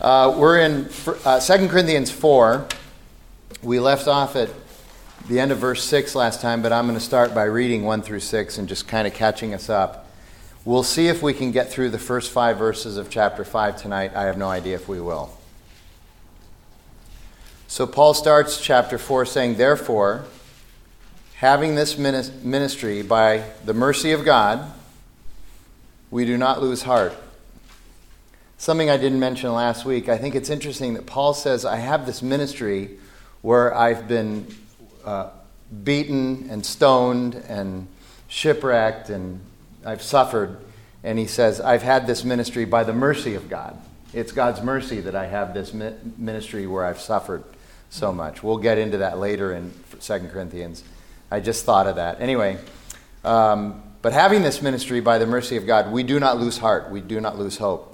Uh, we're in uh, 2 Corinthians 4. We left off at the end of verse 6 last time, but I'm going to start by reading 1 through 6 and just kind of catching us up. We'll see if we can get through the first five verses of chapter 5 tonight. I have no idea if we will. So, Paul starts chapter 4 saying, Therefore, having this ministry by the mercy of God, we do not lose heart something I didn't mention last week. I think it's interesting that Paul says, I have this ministry where I've been uh, beaten and stoned and shipwrecked and I've suffered. And he says, I've had this ministry by the mercy of God. It's God's mercy that I have this ministry where I've suffered so much. We'll get into that later in 2 Corinthians. I just thought of that. Anyway, um, but having this ministry by the mercy of God, we do not lose heart. We do not lose hope.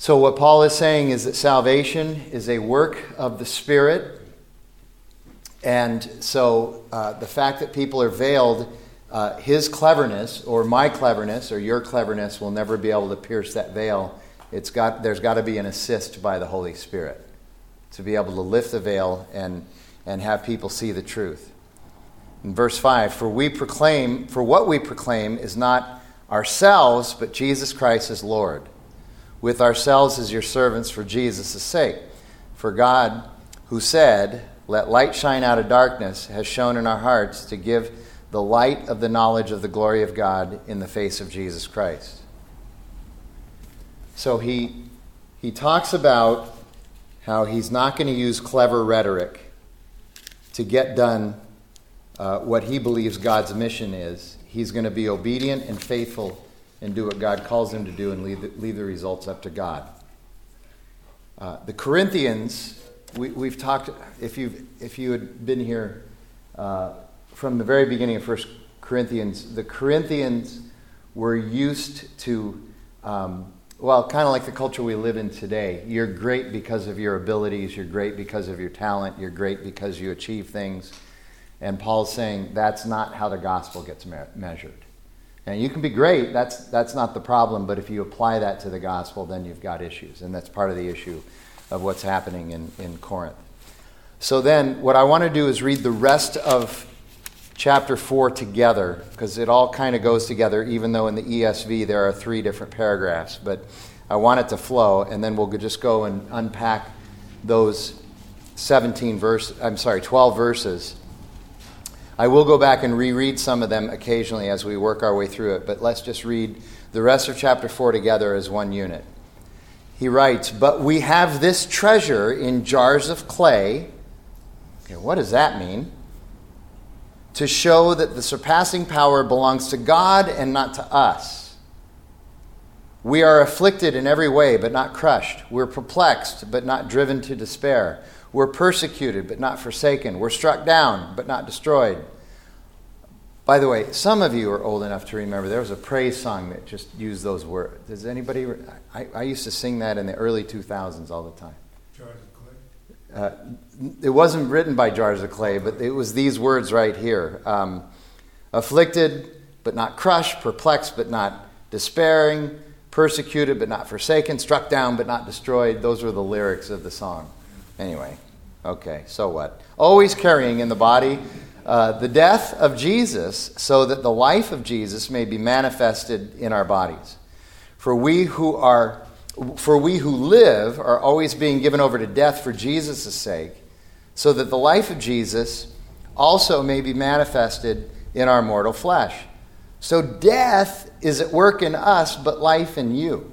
So, what Paul is saying is that salvation is a work of the Spirit. And so, uh, the fact that people are veiled, uh, his cleverness or my cleverness or your cleverness will never be able to pierce that veil. It's got, there's got to be an assist by the Holy Spirit to be able to lift the veil and, and have people see the truth. In verse 5, for we proclaim, for what we proclaim is not ourselves, but Jesus Christ as Lord with ourselves as your servants for Jesus' sake. For God, who said, Let light shine out of darkness, has shone in our hearts to give the light of the knowledge of the glory of God in the face of Jesus Christ. So he, he talks about how he's not going to use clever rhetoric to get done uh, what he believes God's mission is. He's going to be obedient and faithful and do what God calls them to do and leave the, leave the results up to God. Uh, the Corinthians, we, have talked, if, you've if you had been here uh, from the very beginning of First Corinthians, the Corinthians were used to, um, well, kind of like the culture we live in today. You're great because of your abilities, you're great because of your talent, you're great because you achieve things. And Paul's saying that's not how the gospel gets me- measured. And you can be great, that's, that's not the problem, but if you apply that to the gospel, then you've got issues. And that's part of the issue of what's happening in, in Corinth. So then, what I want to do is read the rest of chapter 4 together, because it all kind of goes together, even though in the ESV there are three different paragraphs. But I want it to flow, and then we'll just go and unpack those 17 verse I'm sorry, 12 verses I will go back and reread some of them occasionally as we work our way through it, but let's just read the rest of chapter 4 together as one unit. He writes, But we have this treasure in jars of clay. Okay, what does that mean? To show that the surpassing power belongs to God and not to us. We are afflicted in every way, but not crushed. We're perplexed, but not driven to despair. We're persecuted, but not forsaken. We're struck down, but not destroyed. By the way, some of you are old enough to remember there was a praise song that just used those words. Does anybody? I, I used to sing that in the early 2000s all the time. Jars of clay. Uh, it wasn't written by Jars of Clay, but it was these words right here um, afflicted, but not crushed, perplexed, but not despairing, persecuted, but not forsaken, struck down, but not destroyed. Those were the lyrics of the song. Anyway, okay, so what? Always carrying in the body uh, the death of Jesus so that the life of Jesus may be manifested in our bodies. For we who are for we who live are always being given over to death for Jesus' sake, so that the life of Jesus also may be manifested in our mortal flesh. So death is at work in us, but life in you.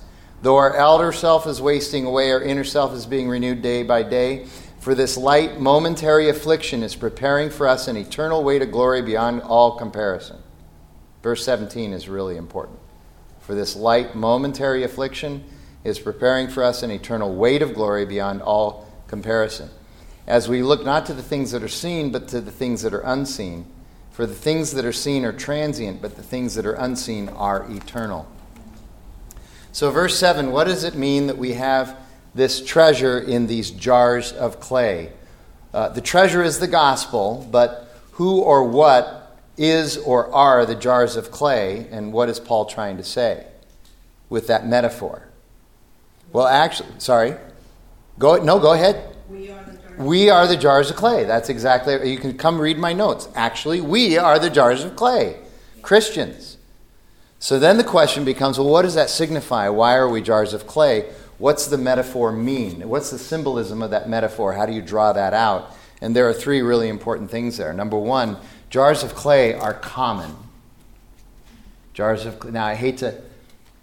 Though our outer self is wasting away, our inner self is being renewed day by day. For this light, momentary affliction is preparing for us an eternal way to glory beyond all comparison. Verse 17 is really important. For this light, momentary affliction is preparing for us an eternal weight of glory beyond all comparison as we look not to the things that are seen, but to the things that are unseen. For the things that are seen are transient, but the things that are unseen are eternal. So, verse 7 what does it mean that we have this treasure in these jars of clay? Uh, the treasure is the gospel, but who or what is or are the jars of clay, and what is Paul trying to say with that metaphor? Well, actually, sorry. Go, no, go ahead. We are we are the jars of clay. That's exactly, you can come read my notes. Actually, we are the jars of clay, Christians. So then the question becomes well, what does that signify? Why are we jars of clay? What's the metaphor mean? What's the symbolism of that metaphor? How do you draw that out? And there are three really important things there. Number one, jars of clay are common. Jars of clay. now I hate to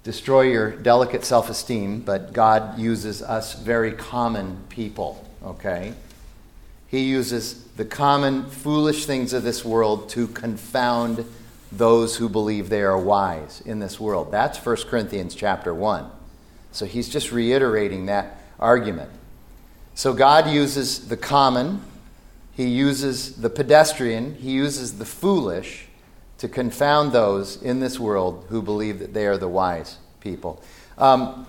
destroy your delicate self-esteem, but God uses us very common people okay? He uses the common foolish things of this world to confound those who believe they are wise in this world. That's 1 Corinthians chapter 1. So he's just reiterating that argument. So God uses the common, he uses the pedestrian, he uses the foolish to confound those in this world who believe that they are the wise people. Um,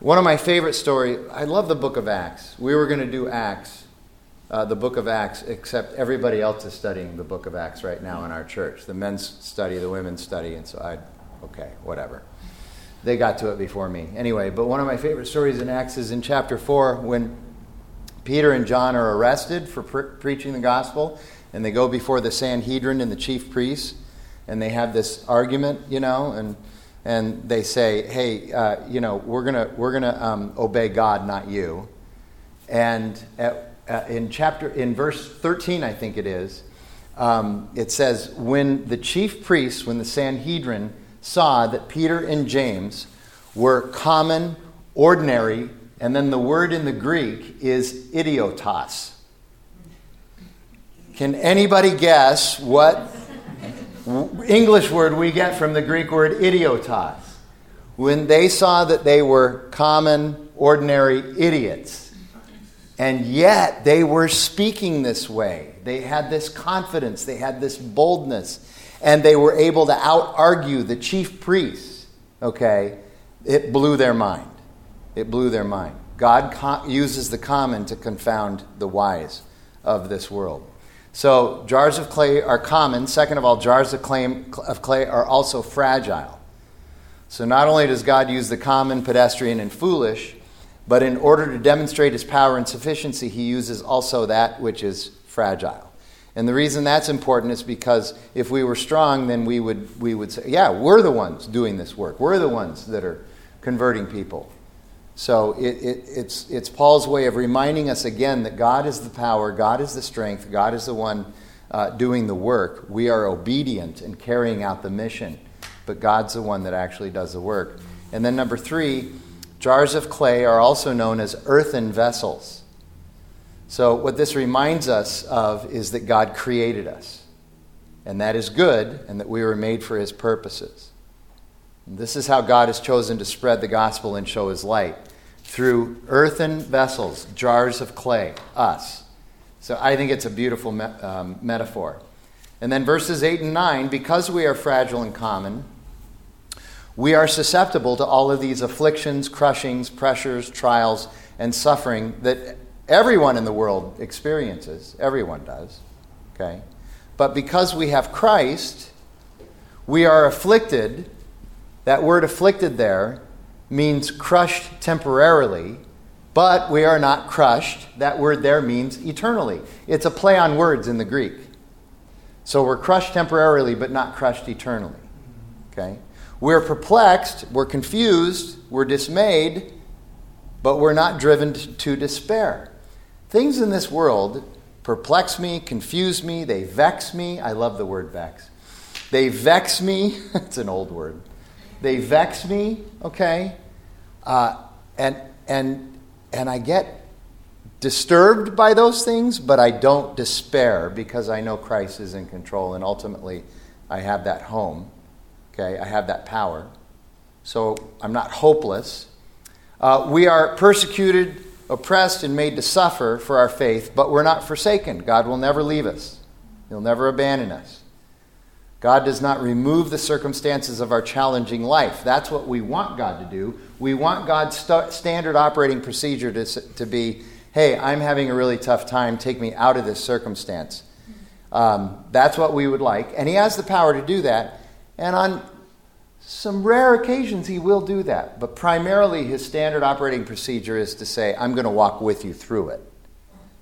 one of my favorite stories, I love the book of Acts. We were going to do Acts, uh, the book of Acts, except everybody else is studying the book of Acts right now in our church. The men's study, the women's study, and so I, okay, whatever. They got to it before me. Anyway, but one of my favorite stories in Acts is in chapter 4 when Peter and John are arrested for pre- preaching the gospel, and they go before the Sanhedrin and the chief priests, and they have this argument, you know, and and they say, "Hey, uh, you know, we're gonna we're gonna um, obey God, not you." And at, uh, in chapter in verse thirteen, I think it is, um, it says, "When the chief priests, when the Sanhedrin saw that Peter and James were common, ordinary, and then the word in the Greek is idiotos." Can anybody guess what English word we get from the Greek word idiotos. When they saw that they were common, ordinary idiots, and yet they were speaking this way. They had this confidence, they had this boldness, and they were able to out argue the chief priests. Okay? It blew their mind. It blew their mind. God uses the common to confound the wise of this world. So, jars of clay are common. Second of all, jars of clay, of clay are also fragile. So, not only does God use the common, pedestrian, and foolish, but in order to demonstrate his power and sufficiency, he uses also that which is fragile. And the reason that's important is because if we were strong, then we would, we would say, yeah, we're the ones doing this work. We're the ones that are converting people. So it, it, it's, it's Paul's way of reminding us again that God is the power, God is the strength, God is the one uh, doing the work. We are obedient and carrying out the mission, but God's the one that actually does the work. And then, number three, jars of clay are also known as earthen vessels. So, what this reminds us of is that God created us, and that is good, and that we were made for His purposes. This is how God has chosen to spread the gospel and show his light through earthen vessels, jars of clay, us. So I think it's a beautiful me- um, metaphor. And then verses 8 and 9 because we are fragile and common, we are susceptible to all of these afflictions, crushings, pressures, trials, and suffering that everyone in the world experiences. Everyone does. Okay? But because we have Christ, we are afflicted that word afflicted there means crushed temporarily, but we are not crushed. That word there means eternally. It's a play on words in the Greek. So we're crushed temporarily, but not crushed eternally. Okay? We're perplexed, we're confused, we're dismayed, but we're not driven to despair. Things in this world perplex me, confuse me, they vex me. I love the word vex. They vex me. it's an old word. They vex me, okay? Uh, and, and, and I get disturbed by those things, but I don't despair because I know Christ is in control and ultimately I have that home, okay? I have that power. So I'm not hopeless. Uh, we are persecuted, oppressed, and made to suffer for our faith, but we're not forsaken. God will never leave us, He'll never abandon us. God does not remove the circumstances of our challenging life. That's what we want God to do. We want God's st- standard operating procedure to, to be hey, I'm having a really tough time, take me out of this circumstance. Um, that's what we would like. And He has the power to do that. And on some rare occasions, he will do that, but primarily his standard operating procedure is to say, I'm going to walk with you through it.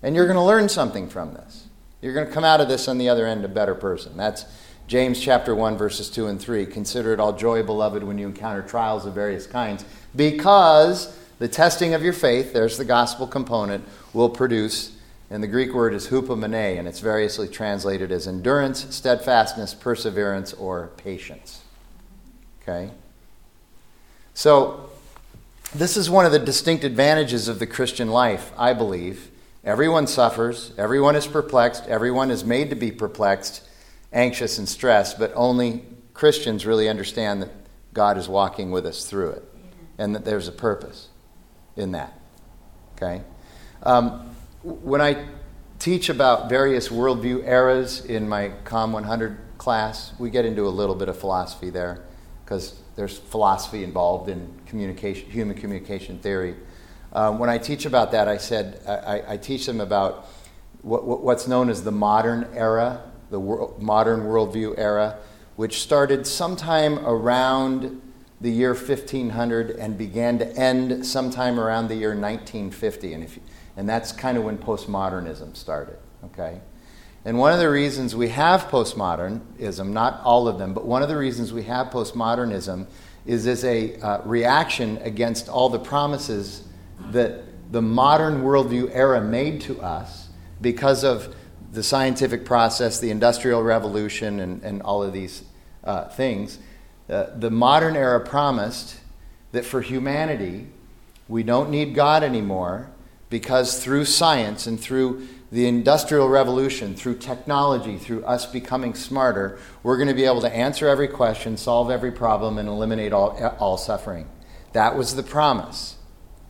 And you're going to learn something from this. You're going to come out of this on the other end a better person. That's James chapter 1 verses 2 and 3. Consider it all joy, beloved, when you encounter trials of various kinds, because the testing of your faith, there's the gospel component, will produce and the Greek word is hupomene, and it's variously translated as endurance, steadfastness, perseverance, or patience. Okay? So, this is one of the distinct advantages of the Christian life, I believe. Everyone suffers, everyone is perplexed, everyone is made to be perplexed, anxious, and stressed, but only Christians really understand that God is walking with us through it and that there's a purpose in that. Okay? Um, when I teach about various worldview eras in my COM 100 class, we get into a little bit of philosophy there because there's philosophy involved in communication, human communication theory. Um, when I teach about that, I said I, I teach them about what, what's known as the modern era, the modern worldview era, which started sometime around the year 1500 and began to end sometime around the year 1950. And, if, and that's kind of when postmodernism started. Okay? And one of the reasons we have postmodernism, not all of them, but one of the reasons we have postmodernism is as a uh, reaction against all the promises that the modern worldview era made to us because of the scientific process, the industrial revolution, and, and all of these uh, things. Uh, the modern era promised that for humanity, we don't need God anymore because through science and through the Industrial Revolution, through technology, through us becoming smarter, we're going to be able to answer every question, solve every problem, and eliminate all, all suffering. That was the promise.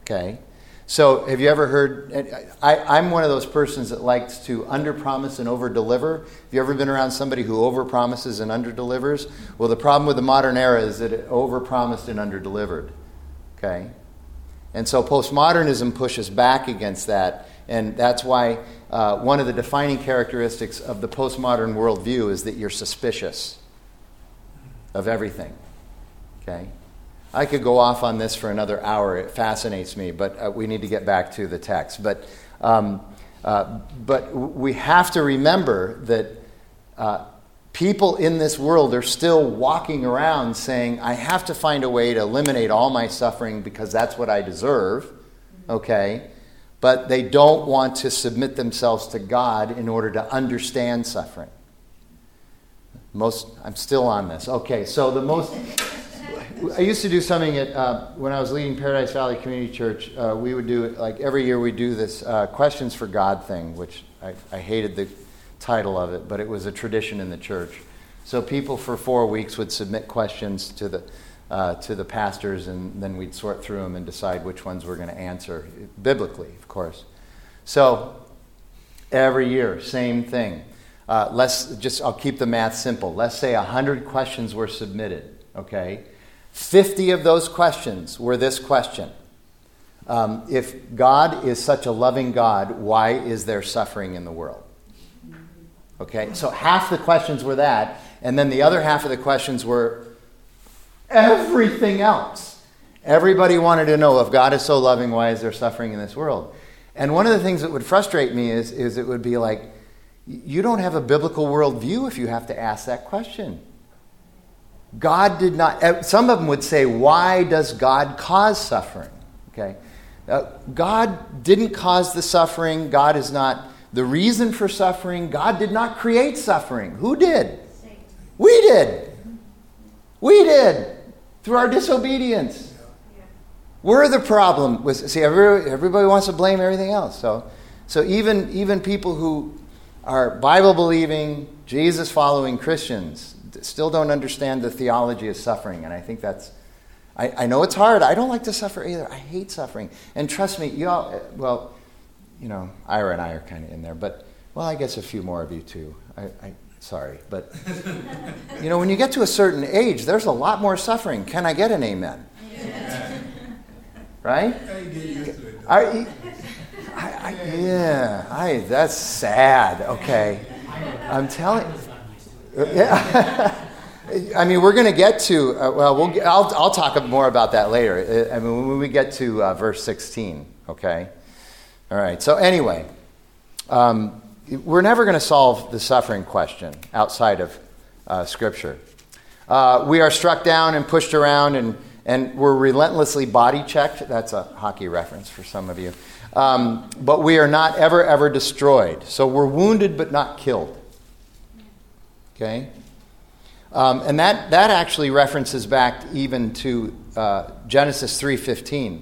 Okay? So, have you ever heard? I, am one of those persons that likes to underpromise and overdeliver. Have you ever been around somebody who overpromises and underdelivers? Well, the problem with the modern era is that it overpromised and underdelivered. Okay? And so postmodernism pushes back against that and that's why uh, one of the defining characteristics of the postmodern worldview is that you're suspicious of everything. Okay? I could go off on this for another hour. It fascinates me, but uh, we need to get back to the text. But, um, uh, but we have to remember that uh, people in this world are still walking around saying, I have to find a way to eliminate all my suffering because that's what I deserve. Okay? but they don't want to submit themselves to God in order to understand suffering. Most, I'm still on this. Okay, so the most, I used to do something at, uh, when I was leading Paradise Valley Community Church. Uh, we would do, like every year, we do this uh, Questions for God thing, which I, I hated the title of it, but it was a tradition in the church. So people for four weeks would submit questions to the uh, to the pastors, and then we'd sort through them and decide which ones we're going to answer, biblically, of course. So every year, same thing. Uh, let's just, I'll keep the math simple. Let's say 100 questions were submitted, okay? 50 of those questions were this question um, If God is such a loving God, why is there suffering in the world? Okay, so half the questions were that, and then the other half of the questions were everything else. Everybody wanted to know if God is so loving, why is there suffering in this world? And one of the things that would frustrate me is, is it would be like, you don't have a biblical worldview if you have to ask that question. God did not, eh, some of them would say, why does God cause suffering? Okay? Uh, God didn't cause the suffering. God is not the reason for suffering. God did not create suffering. Who did? We did. We did through our disobedience. We're the problem. With, see, every, everybody wants to blame everything else. So, so even, even people who are Bible believing, Jesus following Christians still don't understand the theology of suffering. And I think that's, I, I know it's hard. I don't like to suffer either. I hate suffering. And trust me, you all, well, you know, Ira and I are kind of in there, but, well, I guess a few more of you too. I, I sorry. But, you know, when you get to a certain age, there's a lot more suffering. Can I get an amen? Right? I, I, I, yeah, I, that's sad. Okay. I'm telling yeah. I mean, we're going to get to, uh, well, we'll get, I'll, I'll talk more about that later. Uh, I mean, when we get to uh, verse 16, okay? All right, so anyway, um, we're never going to solve the suffering question outside of uh, Scripture. Uh, we are struck down and pushed around, and, and we're relentlessly body checked. That's a hockey reference for some of you. Um, but we are not ever, ever destroyed. So we're wounded but not killed. Okay? Um, and that, that actually references back even to uh, Genesis 3.15,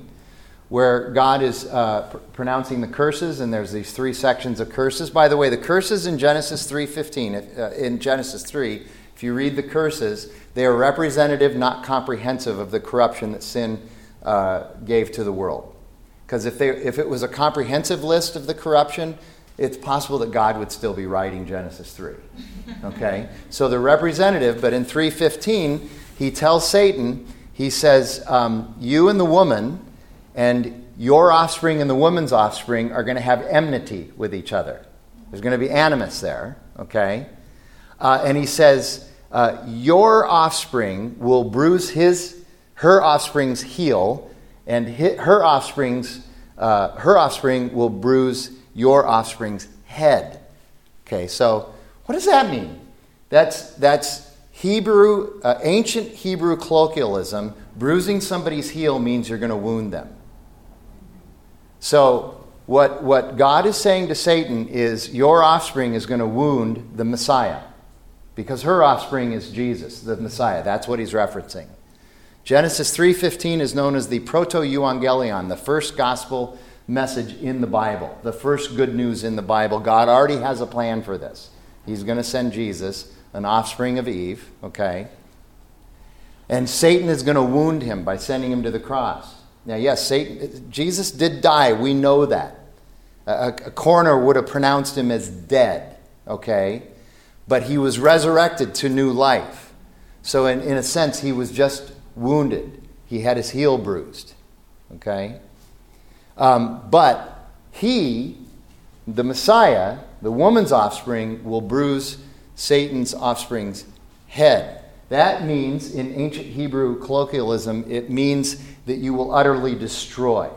where God is uh, pr- pronouncing the curses, and there's these three sections of curses. By the way, the curses in Genesis 3.15, uh, in Genesis 3, if you read the curses, they are representative, not comprehensive, of the corruption that sin uh, gave to the world. Because if, if it was a comprehensive list of the corruption, it's possible that God would still be writing Genesis 3. Okay? so the representative, but in 315, he tells Satan, he says, um, You and the woman, and your offspring and the woman's offspring are going to have enmity with each other. There's going to be animus there. Okay? Uh, and he says, uh, Your offspring will bruise his, her offspring's heel, and her offspring's, uh, her offspring will bruise your offspring's head. Okay, so what does that mean? That's, that's Hebrew, uh, ancient Hebrew colloquialism. Bruising somebody's heel means you're going to wound them. So, what, what God is saying to Satan is your offspring is going to wound the Messiah because her offspring is Jesus, the Messiah. That's what he's referencing. Genesis 3:15 is known as the proto-evangelion, the first gospel message in the Bible, the first good news in the Bible. God already has a plan for this. He's going to send Jesus, an offspring of Eve, okay? And Satan is going to wound him by sending him to the cross. Now, yes, Satan, Jesus did die. We know that. A, a coroner would have pronounced him as dead, okay? But he was resurrected to new life. So, in, in a sense, he was just wounded. He had his heel bruised, okay? Um, but he, the Messiah, the woman's offspring, will bruise Satan's offspring's head. That means, in ancient Hebrew colloquialism, it means that you will utterly destroy.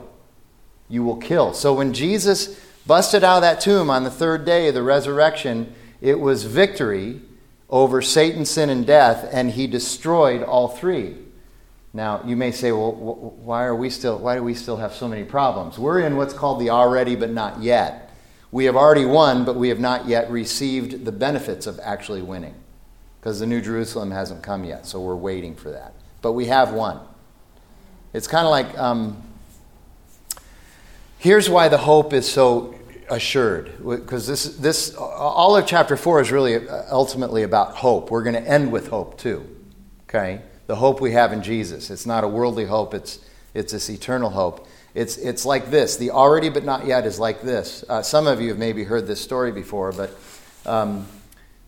You will kill. So when Jesus busted out of that tomb on the third day of the resurrection, it was victory over Satan, sin, and death, and he destroyed all three. Now, you may say, well, why are we still why do we still have so many problems? We're in what's called the already but not yet. We have already won, but we have not yet received the benefits of actually winning. Because the New Jerusalem hasn't come yet, so we're waiting for that. But we have won. It's kind of like um, here's why the hope is so assured because this, this all of chapter 4 is really uh, ultimately about hope we're going to end with hope too okay the hope we have in Jesus. It's not a worldly hope, it's, it's this eternal hope. It's, it's like this. The already but not yet is like this. Uh, some of you have maybe heard this story before, but um,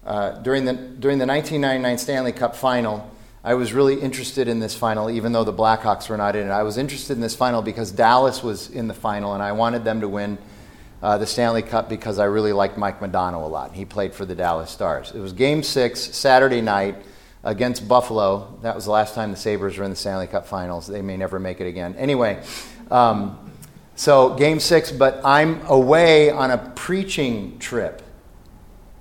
uh, during, the, during the 1999 Stanley Cup final, I was really interested in this final, even though the Blackhawks were not in it. I was interested in this final because Dallas was in the final, and I wanted them to win uh, the Stanley Cup because I really liked Mike Modano a lot. He played for the Dallas Stars. It was game six, Saturday night against Buffalo. That was the last time the Sabres were in the Stanley Cup finals. They may never make it again. Anyway, um, so game six, but I'm away on a preaching trip.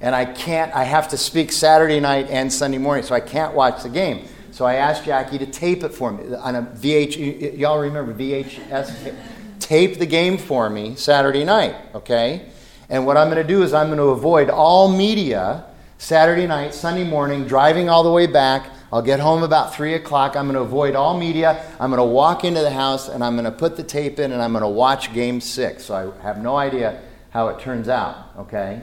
And I can't, I have to speak Saturday night and Sunday morning, so I can't watch the game. So I asked Jackie to tape it for me on a VH, y'all remember VHS tape the game for me Saturday night, okay? And what I'm going to do is I'm going to avoid all media Saturday night, Sunday morning, driving all the way back. I'll get home about 3 o'clock. I'm going to avoid all media. I'm going to walk into the house and I'm going to put the tape in and I'm going to watch game six. So I have no idea how it turns out, okay?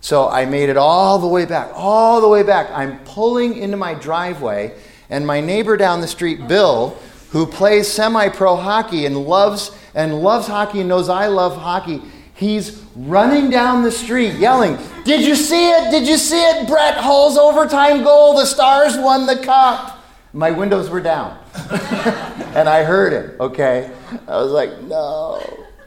So I made it all the way back, all the way back. I'm pulling into my driveway, and my neighbor down the street, Bill, who plays semi-pro hockey and loves and loves hockey and knows I love hockey, He's running down the street yelling, Did you see it? Did you see it? Brett Hull's overtime goal. The Stars won the cup. My windows were down. and I heard it, okay? I was like, No,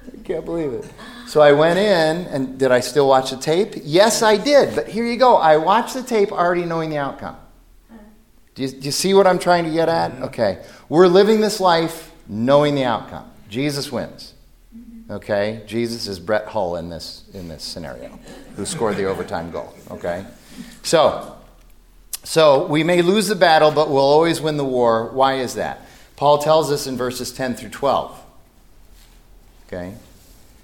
I can't believe it. So I went in, and did I still watch the tape? Yes, I did. But here you go. I watched the tape already knowing the outcome. Do you, do you see what I'm trying to get at? Mm-hmm. Okay. We're living this life knowing the outcome. Jesus wins. Okay? Jesus is Brett Hull in this, in this scenario, who scored the overtime goal. Okay? So, so we may lose the battle, but we'll always win the war. Why is that? Paul tells us in verses 10 through 12. Okay?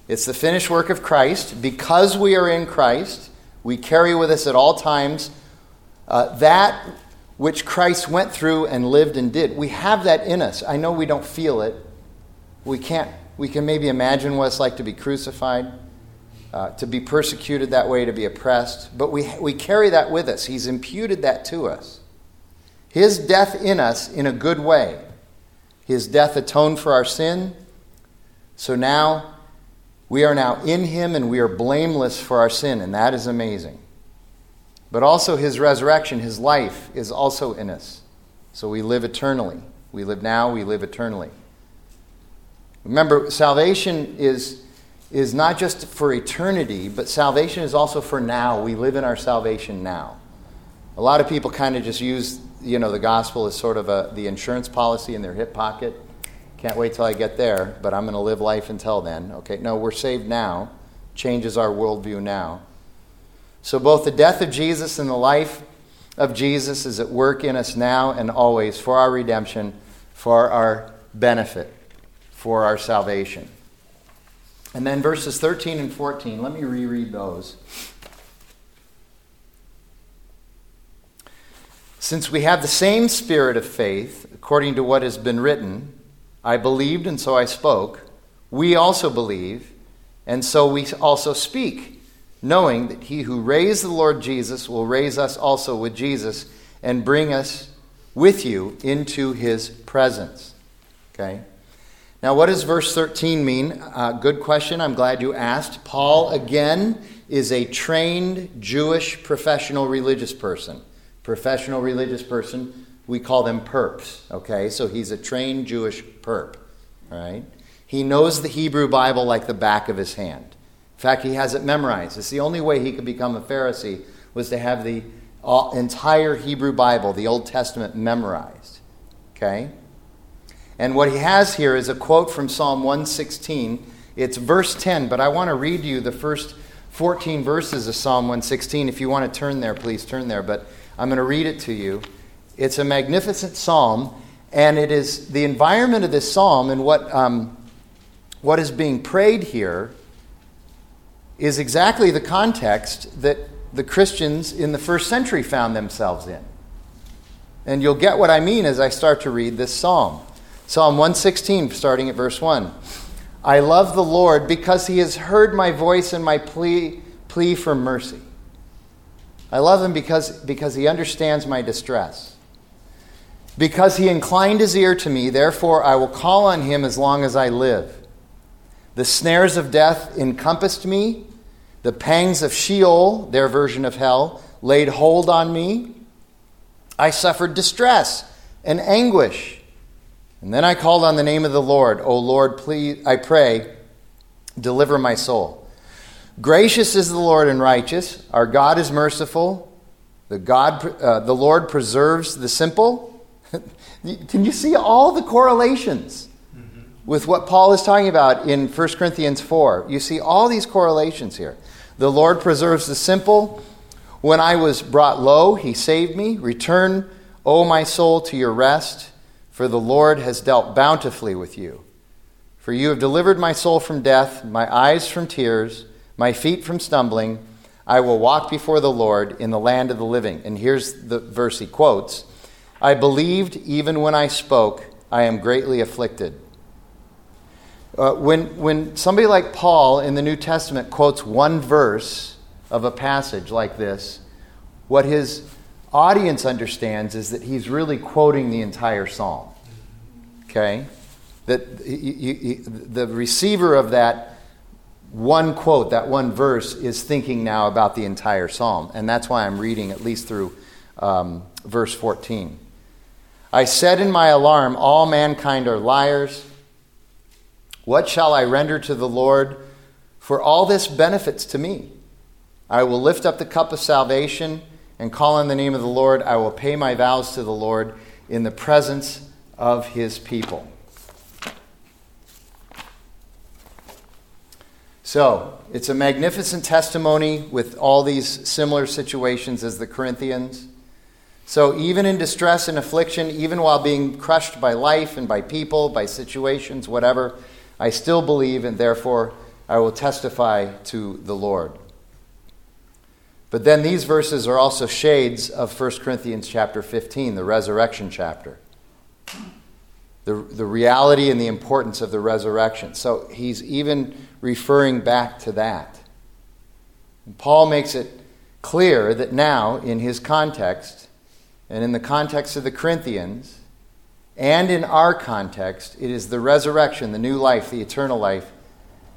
It's the finished work of Christ. Because we are in Christ, we carry with us at all times uh, that which Christ went through and lived and did. We have that in us. I know we don't feel it. We can't we can maybe imagine what it's like to be crucified, uh, to be persecuted that way, to be oppressed, but we, we carry that with us. He's imputed that to us. His death in us in a good way. His death atoned for our sin. So now we are now in him and we are blameless for our sin, and that is amazing. But also his resurrection, his life is also in us. So we live eternally. We live now, we live eternally. Remember, salvation is, is not just for eternity, but salvation is also for now. We live in our salvation now. A lot of people kind of just use you know, the gospel as sort of a, the insurance policy in their hip pocket. Can't wait till I get there, but I'm going to live life until then. Okay, no, we're saved now. Changes our worldview now. So both the death of Jesus and the life of Jesus is at work in us now and always for our redemption, for our benefit for our salvation. And then verses 13 and 14, let me reread those. Since we have the same spirit of faith, according to what has been written, I believed and so I spoke, we also believe, and so we also speak, knowing that he who raised the Lord Jesus will raise us also with Jesus and bring us with you into his presence. Okay? Now, what does verse 13 mean? Uh, good question. I'm glad you asked. Paul, again, is a trained Jewish professional religious person. Professional religious person, we call them perps, okay? So he's a trained Jewish perp, right? He knows the Hebrew Bible like the back of his hand. In fact, he has it memorized. It's the only way he could become a Pharisee was to have the uh, entire Hebrew Bible, the Old Testament, memorized, okay? And what he has here is a quote from Psalm 116. It's verse 10, but I want to read you the first 14 verses of Psalm 116. If you want to turn there, please turn there. But I'm going to read it to you. It's a magnificent psalm, and it is the environment of this psalm and what, um, what is being prayed here is exactly the context that the Christians in the first century found themselves in. And you'll get what I mean as I start to read this psalm. Psalm 116, starting at verse 1. I love the Lord because he has heard my voice and my plea, plea for mercy. I love him because, because he understands my distress. Because he inclined his ear to me, therefore I will call on him as long as I live. The snares of death encompassed me, the pangs of Sheol, their version of hell, laid hold on me. I suffered distress and anguish. And then I called on the name of the Lord. O Lord, please, I pray, deliver my soul. Gracious is the Lord and righteous. Our God is merciful. The, God, uh, the Lord preserves the simple. Can you see all the correlations mm-hmm. with what Paul is talking about in 1 Corinthians 4? You see all these correlations here. The Lord preserves the simple. When I was brought low, he saved me. Return, O my soul, to your rest for the Lord has dealt bountifully with you. For you have delivered my soul from death, my eyes from tears, my feet from stumbling. I will walk before the Lord in the land of the living. And here's the verse he quotes I believed even when I spoke, I am greatly afflicted. Uh, when, when somebody like Paul in the New Testament quotes one verse of a passage like this, what his audience understands is that he's really quoting the entire psalm. Okay? That he, he, he, the receiver of that one quote, that one verse, is thinking now about the entire psalm. And that's why I'm reading at least through um, verse 14. I said in my alarm, All mankind are liars. What shall I render to the Lord? For all this benefits to me. I will lift up the cup of salvation and call on the name of the Lord. I will pay my vows to the Lord in the presence of his people. So, it's a magnificent testimony with all these similar situations as the Corinthians. So, even in distress and affliction, even while being crushed by life and by people, by situations, whatever, I still believe and therefore I will testify to the Lord. But then these verses are also shades of 1 Corinthians chapter 15, the resurrection chapter. The, the reality and the importance of the resurrection. So he's even referring back to that. And Paul makes it clear that now, in his context, and in the context of the Corinthians, and in our context, it is the resurrection, the new life, the eternal life,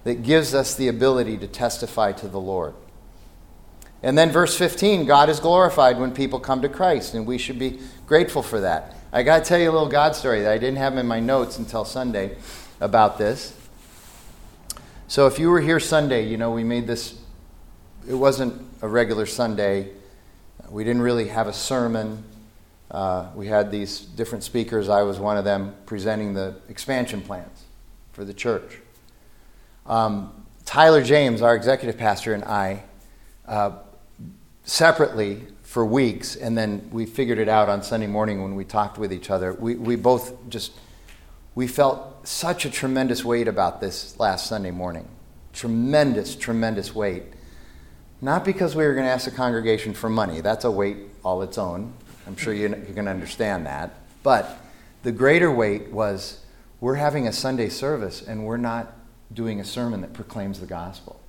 that gives us the ability to testify to the Lord. And then, verse 15 God is glorified when people come to Christ, and we should be grateful for that. I got to tell you a little God story that I didn't have in my notes until Sunday about this. So if you were here Sunday, you know, we made this, it wasn't a regular Sunday. We didn't really have a sermon. Uh, we had these different speakers. I was one of them presenting the expansion plans for the church. Um, Tyler James, our executive pastor, and I, uh, separately for weeks, and then we figured it out on Sunday morning when we talked with each other. We, we both just we felt such a tremendous weight about this last Sunday morning. Tremendous, tremendous weight. Not because we were going to ask the congregation for money, that's a weight all its own. I'm sure you, you can understand that. But the greater weight was we're having a Sunday service and we're not doing a sermon that proclaims the gospel.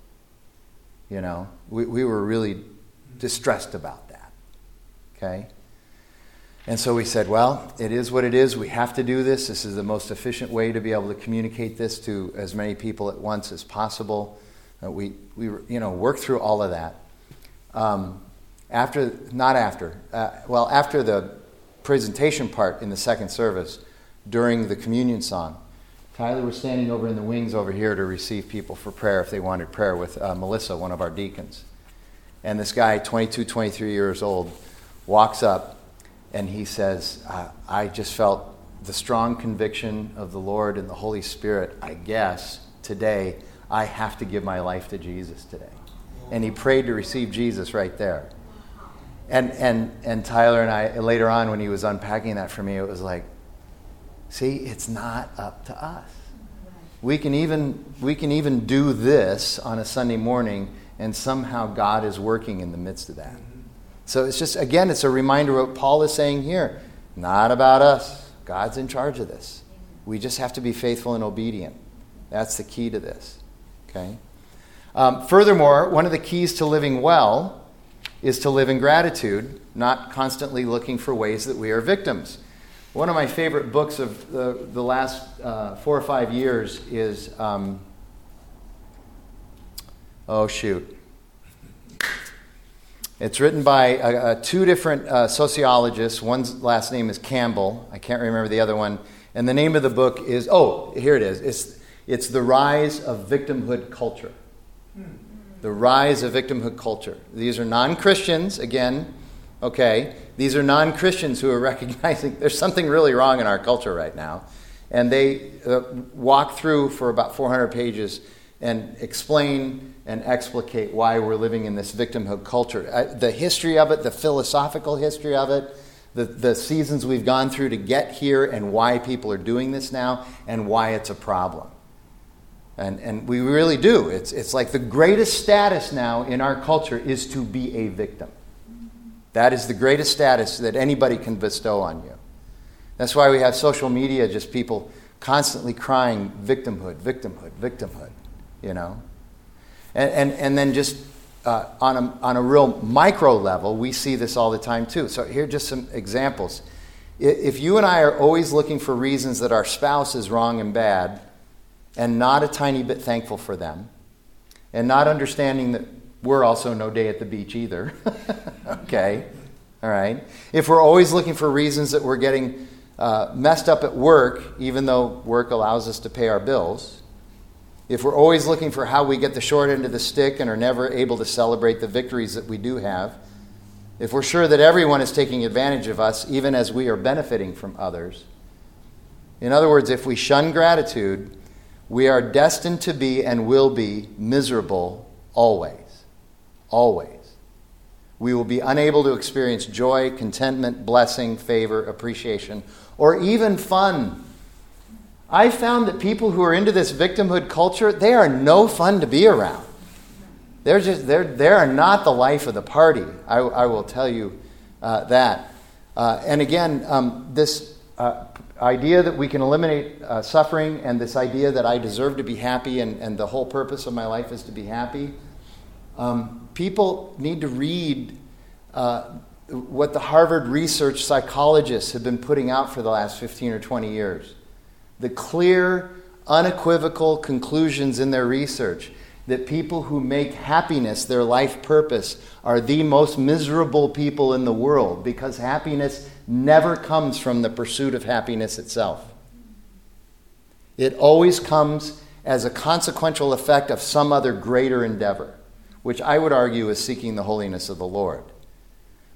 You know, we, we were really distressed about that. Okay? And so we said, well, it is what it is. We have to do this. This is the most efficient way to be able to communicate this to as many people at once as possible. Uh, we, we you know, worked through all of that. Um, after, not after, uh, well, after the presentation part in the second service, during the communion song, Tyler was standing over in the wings over here to receive people for prayer if they wanted prayer with uh, Melissa, one of our deacons. And this guy, 22, 23 years old, walks up and he says, uh, I just felt the strong conviction of the Lord and the Holy Spirit, I guess, today, I have to give my life to Jesus today. And he prayed to receive Jesus right there. And, and, and Tyler and I, later on, when he was unpacking that for me, it was like, see, it's not up to us. We can even, we can even do this on a Sunday morning, and somehow God is working in the midst of that. So it's just, again, it's a reminder of what Paul is saying here. Not about us. God's in charge of this. We just have to be faithful and obedient. That's the key to this. Okay? Um, furthermore, one of the keys to living well is to live in gratitude, not constantly looking for ways that we are victims. One of my favorite books of the, the last uh, four or five years is, um, oh, shoot. It's written by uh, two different uh, sociologists. One's last name is Campbell. I can't remember the other one. And the name of the book is oh, here it is. It's, it's The Rise of Victimhood Culture. The Rise of Victimhood Culture. These are non Christians, again, okay? These are non Christians who are recognizing there's something really wrong in our culture right now. And they uh, walk through for about 400 pages and explain and explicate why we're living in this victimhood culture. Uh, the history of it, the philosophical history of it, the, the seasons we've gone through to get here, and why people are doing this now, and why it's a problem. And, and we really do. It's, it's like the greatest status now in our culture is to be a victim. That is the greatest status that anybody can bestow on you. That's why we have social media, just people constantly crying victimhood, victimhood, victimhood, you know? And, and, and then just uh, on, a, on a real micro level, we see this all the time too. So here are just some examples. If you and I are always looking for reasons that our spouse is wrong and bad, and not a tiny bit thankful for them, and not understanding that we're also no day at the beach either, okay? All right? If we're always looking for reasons that we're getting uh, messed up at work, even though work allows us to pay our bills, if we're always looking for how we get the short end of the stick and are never able to celebrate the victories that we do have, if we're sure that everyone is taking advantage of us, even as we are benefiting from others, in other words, if we shun gratitude, we are destined to be and will be miserable always. Always. We will be unable to experience joy, contentment, blessing, favor, appreciation, or even fun. I found that people who are into this victimhood culture, they are no fun to be around. They're just they're they are not the life of the party. I, I will tell you uh, that. Uh, and again, um, this uh, idea that we can eliminate uh, suffering and this idea that I deserve to be happy and, and the whole purpose of my life is to be happy. Um, people need to read uh, what the Harvard research psychologists have been putting out for the last 15 or 20 years. The clear, unequivocal conclusions in their research that people who make happiness their life purpose are the most miserable people in the world because happiness never comes from the pursuit of happiness itself. It always comes as a consequential effect of some other greater endeavor, which I would argue is seeking the holiness of the Lord.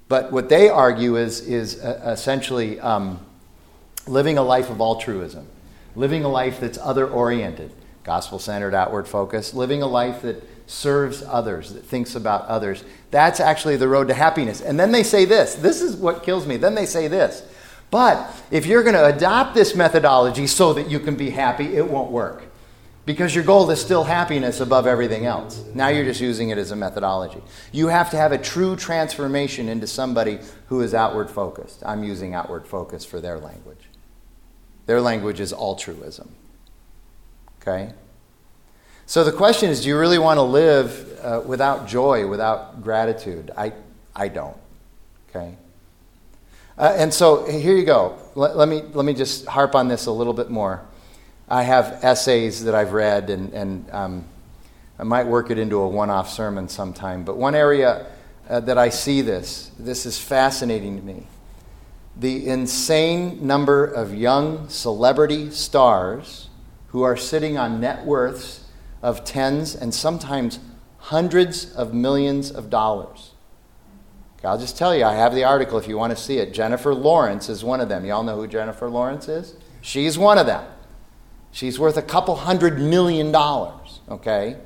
But what they argue is, is uh, essentially um, living a life of altruism, living a life that's other oriented, gospel centered, outward focused, living a life that serves others, that thinks about others. That's actually the road to happiness. And then they say this this is what kills me. Then they say this. But if you're going to adopt this methodology so that you can be happy, it won't work. Because your goal is still happiness above everything else. Now you're just using it as a methodology. You have to have a true transformation into somebody who is outward focused. I'm using outward focus for their language. Their language is altruism. Okay? So the question is do you really want to live uh, without joy, without gratitude? I, I don't. Okay? Uh, and so here you go. Let, let, me, let me just harp on this a little bit more. I have essays that I've read, and, and um, I might work it into a one off sermon sometime. But one area uh, that I see this, this is fascinating to me. The insane number of young celebrity stars who are sitting on net worths of tens and sometimes hundreds of millions of dollars. Okay, I'll just tell you, I have the article if you want to see it. Jennifer Lawrence is one of them. Y'all know who Jennifer Lawrence is? She's one of them. She's worth a couple hundred million dollars, okay?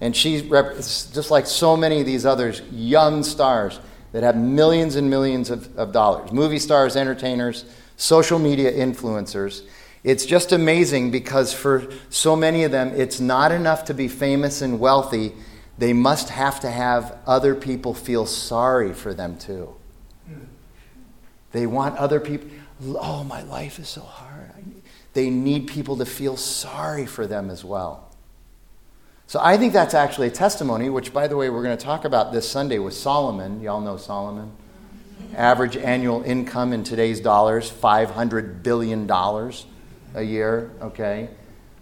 And she's just like so many of these others, young stars that have millions and millions of, of dollars movie stars, entertainers, social media influencers. It's just amazing because for so many of them, it's not enough to be famous and wealthy. They must have to have other people feel sorry for them too. They want other people, oh, my life is so hard. They need people to feel sorry for them as well. So I think that's actually a testimony, which, by the way, we're going to talk about this Sunday with Solomon. Y'all know Solomon? Average annual income in today's dollars, $500 billion a year, okay?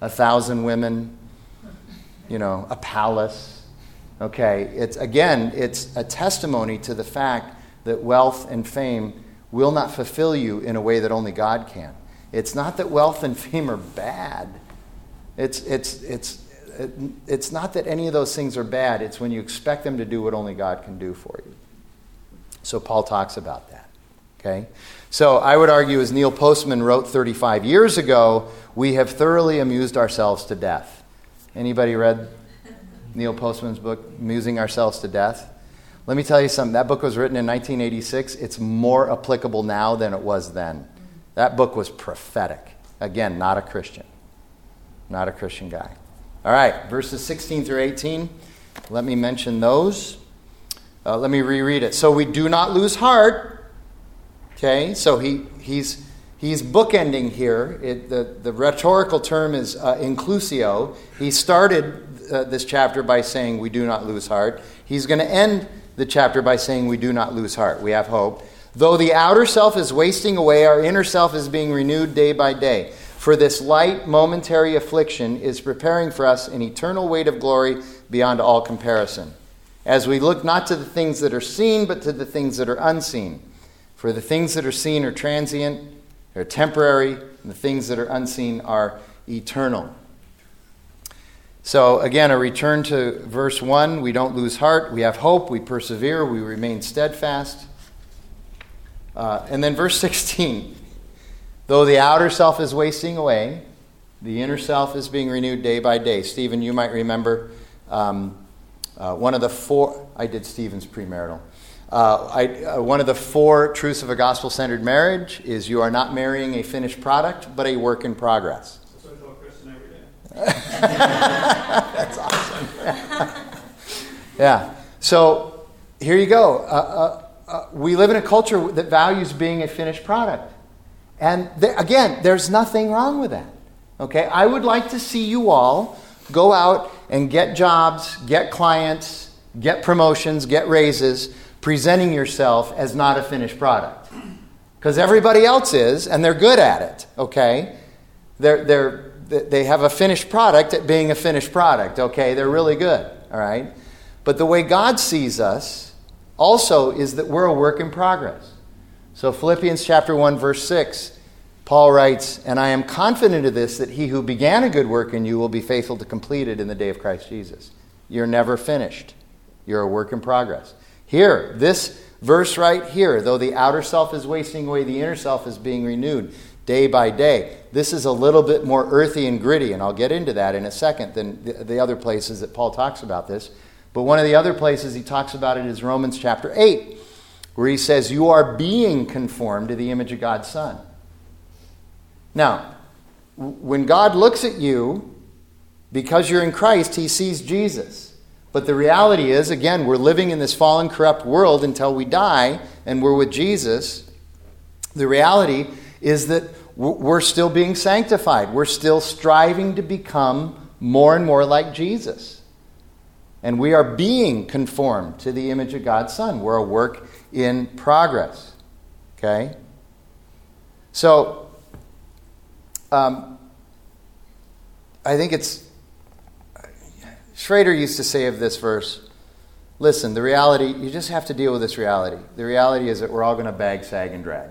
A thousand women, you know, a palace, okay? It's, again, it's a testimony to the fact that wealth and fame will not fulfill you in a way that only God can. It's not that wealth and fame are bad. It's, it's, it's, it's not that any of those things are bad. It's when you expect them to do what only God can do for you. So Paul talks about that. Okay? So I would argue, as Neil Postman wrote 35 years ago, we have thoroughly amused ourselves to death. Anybody read Neil Postman's book, Amusing Ourselves to Death? Let me tell you something. That book was written in 1986. It's more applicable now than it was then. That book was prophetic. Again, not a Christian. Not a Christian guy. All right, verses 16 through 18. Let me mention those. Uh, let me reread it. So we do not lose heart. Okay, so he, he's, he's bookending here. It, the, the rhetorical term is uh, inclusio. He started uh, this chapter by saying we do not lose heart. He's going to end the chapter by saying we do not lose heart. We have hope. Though the outer self is wasting away, our inner self is being renewed day by day. For this light, momentary affliction is preparing for us an eternal weight of glory beyond all comparison. As we look not to the things that are seen, but to the things that are unseen. For the things that are seen are transient, they're temporary, and the things that are unseen are eternal. So, again, a return to verse 1 we don't lose heart, we have hope, we persevere, we remain steadfast. Uh, and then verse 16 though the outer self is wasting away, the inner self is being renewed day by day. Stephen, you might remember um, uh, one of the four, I did Stephen's premarital. Uh, I, uh, one of the four truths of a gospel centered marriage is you are not marrying a finished product, but a work in progress. That's what I Kristen every day. That's awesome. yeah. So here you go. Uh, uh, uh, we live in a culture that values being a finished product. And there, again, there's nothing wrong with that. Okay? I would like to see you all go out and get jobs, get clients, get promotions, get raises, presenting yourself as not a finished product. Because everybody else is, and they're good at it. Okay? They're, they're, they have a finished product at being a finished product. Okay? They're really good. All right? But the way God sees us also is that we're a work in progress. So, Philippians chapter 1, verse 6, Paul writes, And I am confident of this, that he who began a good work in you will be faithful to complete it in the day of Christ Jesus. You're never finished, you're a work in progress. Here, this verse right here, though the outer self is wasting away, the inner self is being renewed day by day. This is a little bit more earthy and gritty, and I'll get into that in a second than the, the other places that Paul talks about this. But one of the other places he talks about it is Romans chapter 8, where he says, You are being conformed to the image of God's Son. Now, when God looks at you, because you're in Christ, he sees Jesus. But the reality is, again, we're living in this fallen, corrupt world until we die and we're with Jesus. The reality is that we're still being sanctified. We're still striving to become more and more like Jesus. And we are being conformed to the image of God's Son. We're a work in progress. Okay? So, um, I think it's. Schrader used to say of this verse listen, the reality, you just have to deal with this reality. The reality is that we're all going to bag, sag, and drag.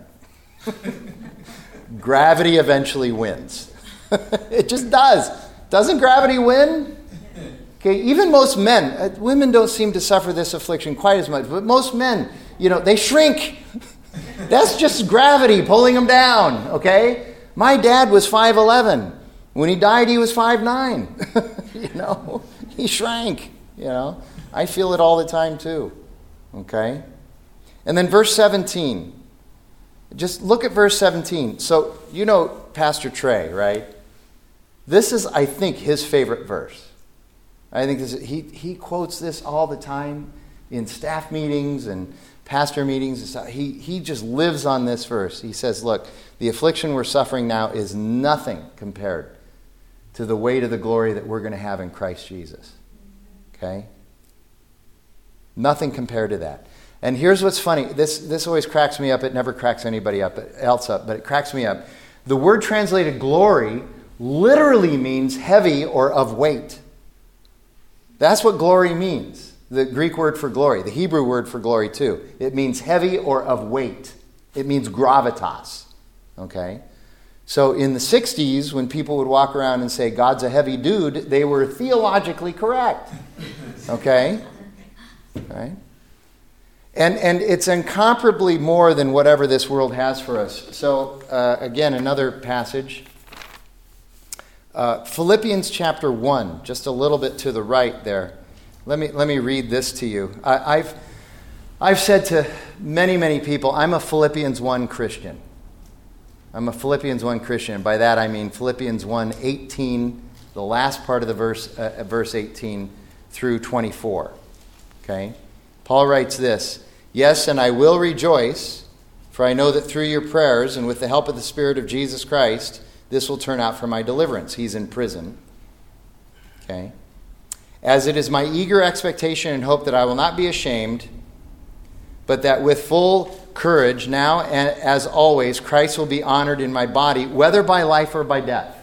gravity eventually wins. it just does. Doesn't gravity win? Okay, even most men, uh, women don't seem to suffer this affliction quite as much, but most men, you know, they shrink. That's just gravity pulling them down, okay? My dad was 5'11. When he died, he was 5'9. you know, he shrank, you know. I feel it all the time too, okay? And then verse 17. Just look at verse 17. So, you know Pastor Trey, right? This is, I think, his favorite verse. I think this, he, he quotes this all the time in staff meetings and pastor meetings. He, he just lives on this verse. He says, Look, the affliction we're suffering now is nothing compared to the weight of the glory that we're going to have in Christ Jesus. Okay? Nothing compared to that. And here's what's funny. This, this always cracks me up. It never cracks anybody up, else up, but it cracks me up. The word translated glory literally means heavy or of weight. That's what glory means. The Greek word for glory, the Hebrew word for glory too. It means heavy or of weight. It means gravitas. Okay? So in the 60s, when people would walk around and say, God's a heavy dude, they were theologically correct. Okay? Right? And, and it's incomparably more than whatever this world has for us. So, uh, again, another passage uh, Philippians chapter 1, just a little bit to the right there. Let me, let me read this to you. I, I've, I've said to many, many people, I'm a Philippians 1 Christian. I'm a Philippians 1 Christian. By that I mean Philippians 1 18 the last part of the verse, uh, verse 18 through 24. Okay? Paul writes this Yes, and I will rejoice, for I know that through your prayers and with the help of the Spirit of Jesus Christ, this will turn out for my deliverance. He's in prison. Okay? As it is my eager expectation and hope that I will not be ashamed, but that with full courage, now and as always, Christ will be honored in my body, whether by life or by death.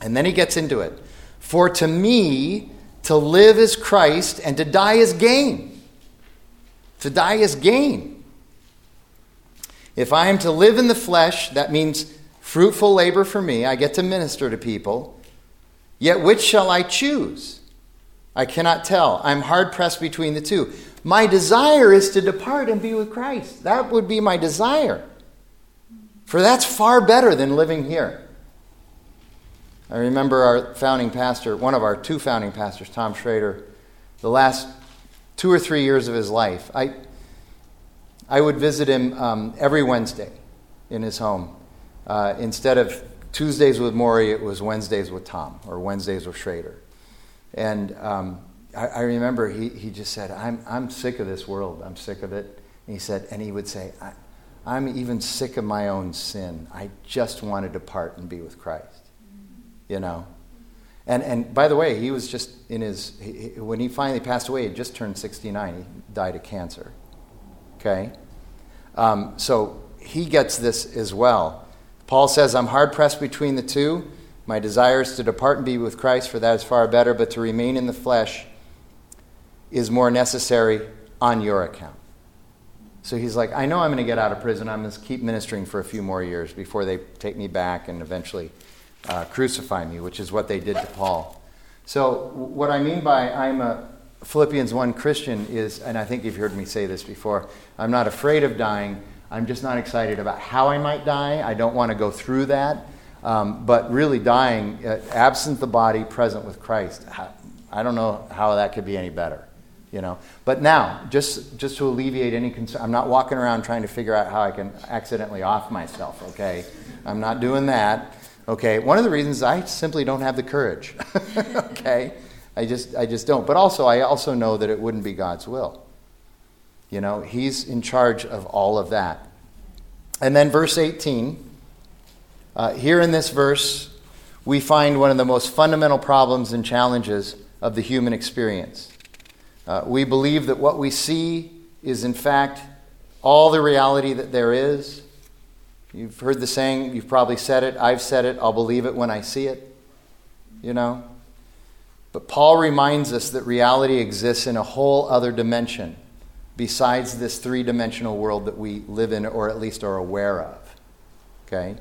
And then he gets into it. For to me, to live is Christ, and to die is gain. To die is gain. If I am to live in the flesh, that means fruitful labor for me. I get to minister to people. Yet which shall I choose? I cannot tell. I'm hard pressed between the two. My desire is to depart and be with Christ. That would be my desire. For that's far better than living here. I remember our founding pastor, one of our two founding pastors, Tom Schrader, the last two or three years of his life. I, I would visit him um, every Wednesday in his home. Uh, instead of Tuesdays with Morrie, it was Wednesdays with Tom or Wednesdays with Schrader. And um, I, I, remember he, he just said, I'm, I'm sick of this world. I'm sick of it. And he said, and he would say, I'm even sick of my own sin. I just want to depart and be with Christ you know. And, and by the way, he was just in his, he, when he finally passed away, he just turned 69. He died of cancer. Okay? Um, so he gets this as well. Paul says, I'm hard pressed between the two. My desire is to depart and be with Christ, for that is far better, but to remain in the flesh is more necessary on your account. So he's like, I know I'm going to get out of prison. I'm going to keep ministering for a few more years before they take me back and eventually uh, crucify me, which is what they did to Paul. So, what I mean by I'm a Philippians 1 Christian is, and I think you've heard me say this before, I'm not afraid of dying. I'm just not excited about how I might die. I don't want to go through that. Um, but really, dying, uh, absent the body, present with Christ, I don't know how that could be any better. You know, but now, just just to alleviate any concern, I'm not walking around trying to figure out how I can accidentally off myself. Okay, I'm not doing that. Okay, one of the reasons I simply don't have the courage. okay, I just I just don't. But also, I also know that it wouldn't be God's will. You know, He's in charge of all of that. And then verse 18. Uh, here in this verse, we find one of the most fundamental problems and challenges of the human experience. Uh, we believe that what we see is, in fact, all the reality that there is. You've heard the saying, you've probably said it, I've said it, I'll believe it when I see it. You know? But Paul reminds us that reality exists in a whole other dimension besides this three dimensional world that we live in or at least are aware of. Okay?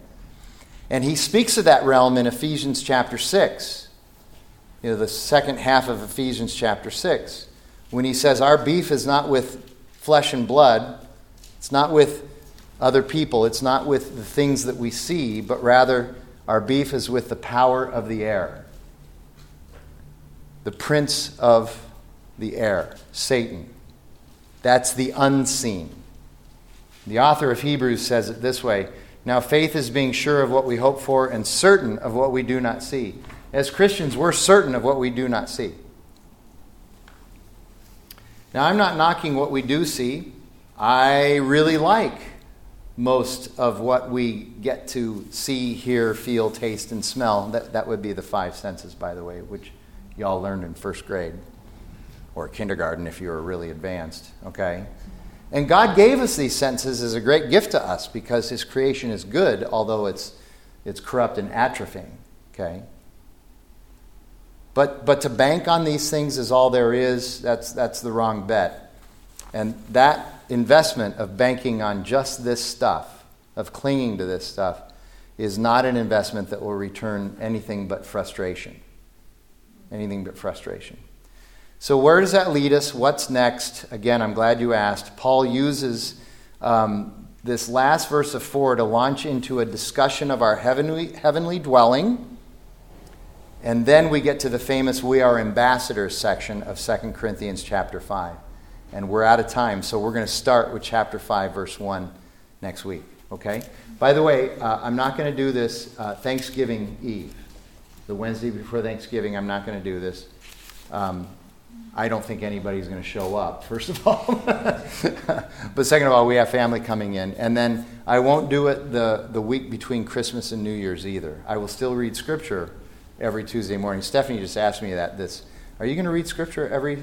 And he speaks of that realm in Ephesians chapter 6, you know, the second half of Ephesians chapter 6, when he says, Our beef is not with flesh and blood, it's not with other people. It's not with the things that we see, but rather our beef is with the power of the air, the prince of the air, Satan. That's the unseen. The author of Hebrews says it this way Now faith is being sure of what we hope for and certain of what we do not see. As Christians, we're certain of what we do not see. Now, I'm not knocking what we do see. I really like most of what we get to see, hear, feel, taste, and smell. That, that would be the five senses, by the way, which y'all learned in first grade or kindergarten if you were really advanced, okay? And God gave us these senses as a great gift to us because His creation is good, although it's, it's corrupt and atrophying, okay? But, but to bank on these things is all there is, that's, that's the wrong bet. And that investment of banking on just this stuff, of clinging to this stuff, is not an investment that will return anything but frustration. Anything but frustration. So, where does that lead us? What's next? Again, I'm glad you asked. Paul uses um, this last verse of 4 to launch into a discussion of our heavenly, heavenly dwelling. And then we get to the famous We Are Ambassadors section of 2 Corinthians chapter 5 and we're out of time, so we're going to start with chapter 5, verse 1 next week. Okay? By the way, uh, I'm not going to do this uh, Thanksgiving Eve. the Wednesday before Thanksgiving, I'm not going to do this. Um, I don't think anybody's going to show up, first of all. but second of all, we have family coming in. And then I won't do it the, the week between Christmas and New Year's either. I will still read Scripture every Tuesday morning. Stephanie just asked me that this. Are you going to read Scripture every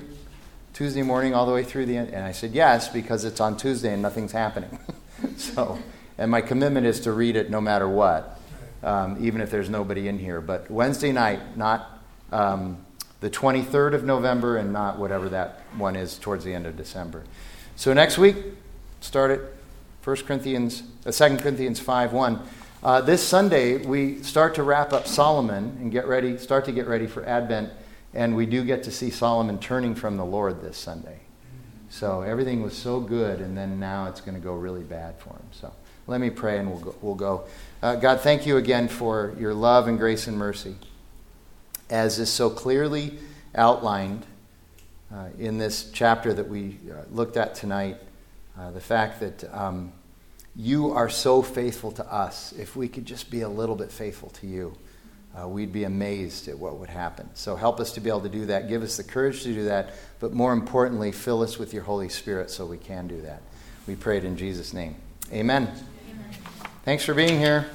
Tuesday morning all the way through the end? And I said, yes, because it's on Tuesday and nothing's happening. so, and my commitment is to read it no matter what, um, even if there's nobody in here. But Wednesday night, not. Um, the 23rd of November and not whatever that one is towards the end of December. So next week, start at 1 Corinthians, uh, 2 Corinthians 5 1. Uh, this Sunday, we start to wrap up Solomon and get ready, start to get ready for Advent, and we do get to see Solomon turning from the Lord this Sunday. So everything was so good, and then now it's going to go really bad for him. So let me pray and we'll go. We'll go. Uh, God, thank you again for your love and grace and mercy as is so clearly outlined uh, in this chapter that we uh, looked at tonight, uh, the fact that um, you are so faithful to us. If we could just be a little bit faithful to you, uh, we'd be amazed at what would happen. So help us to be able to do that. Give us the courage to do that, but more importantly, fill us with your Holy Spirit so we can do that. We pray it in Jesus' name. Amen. Amen. Thanks for being here.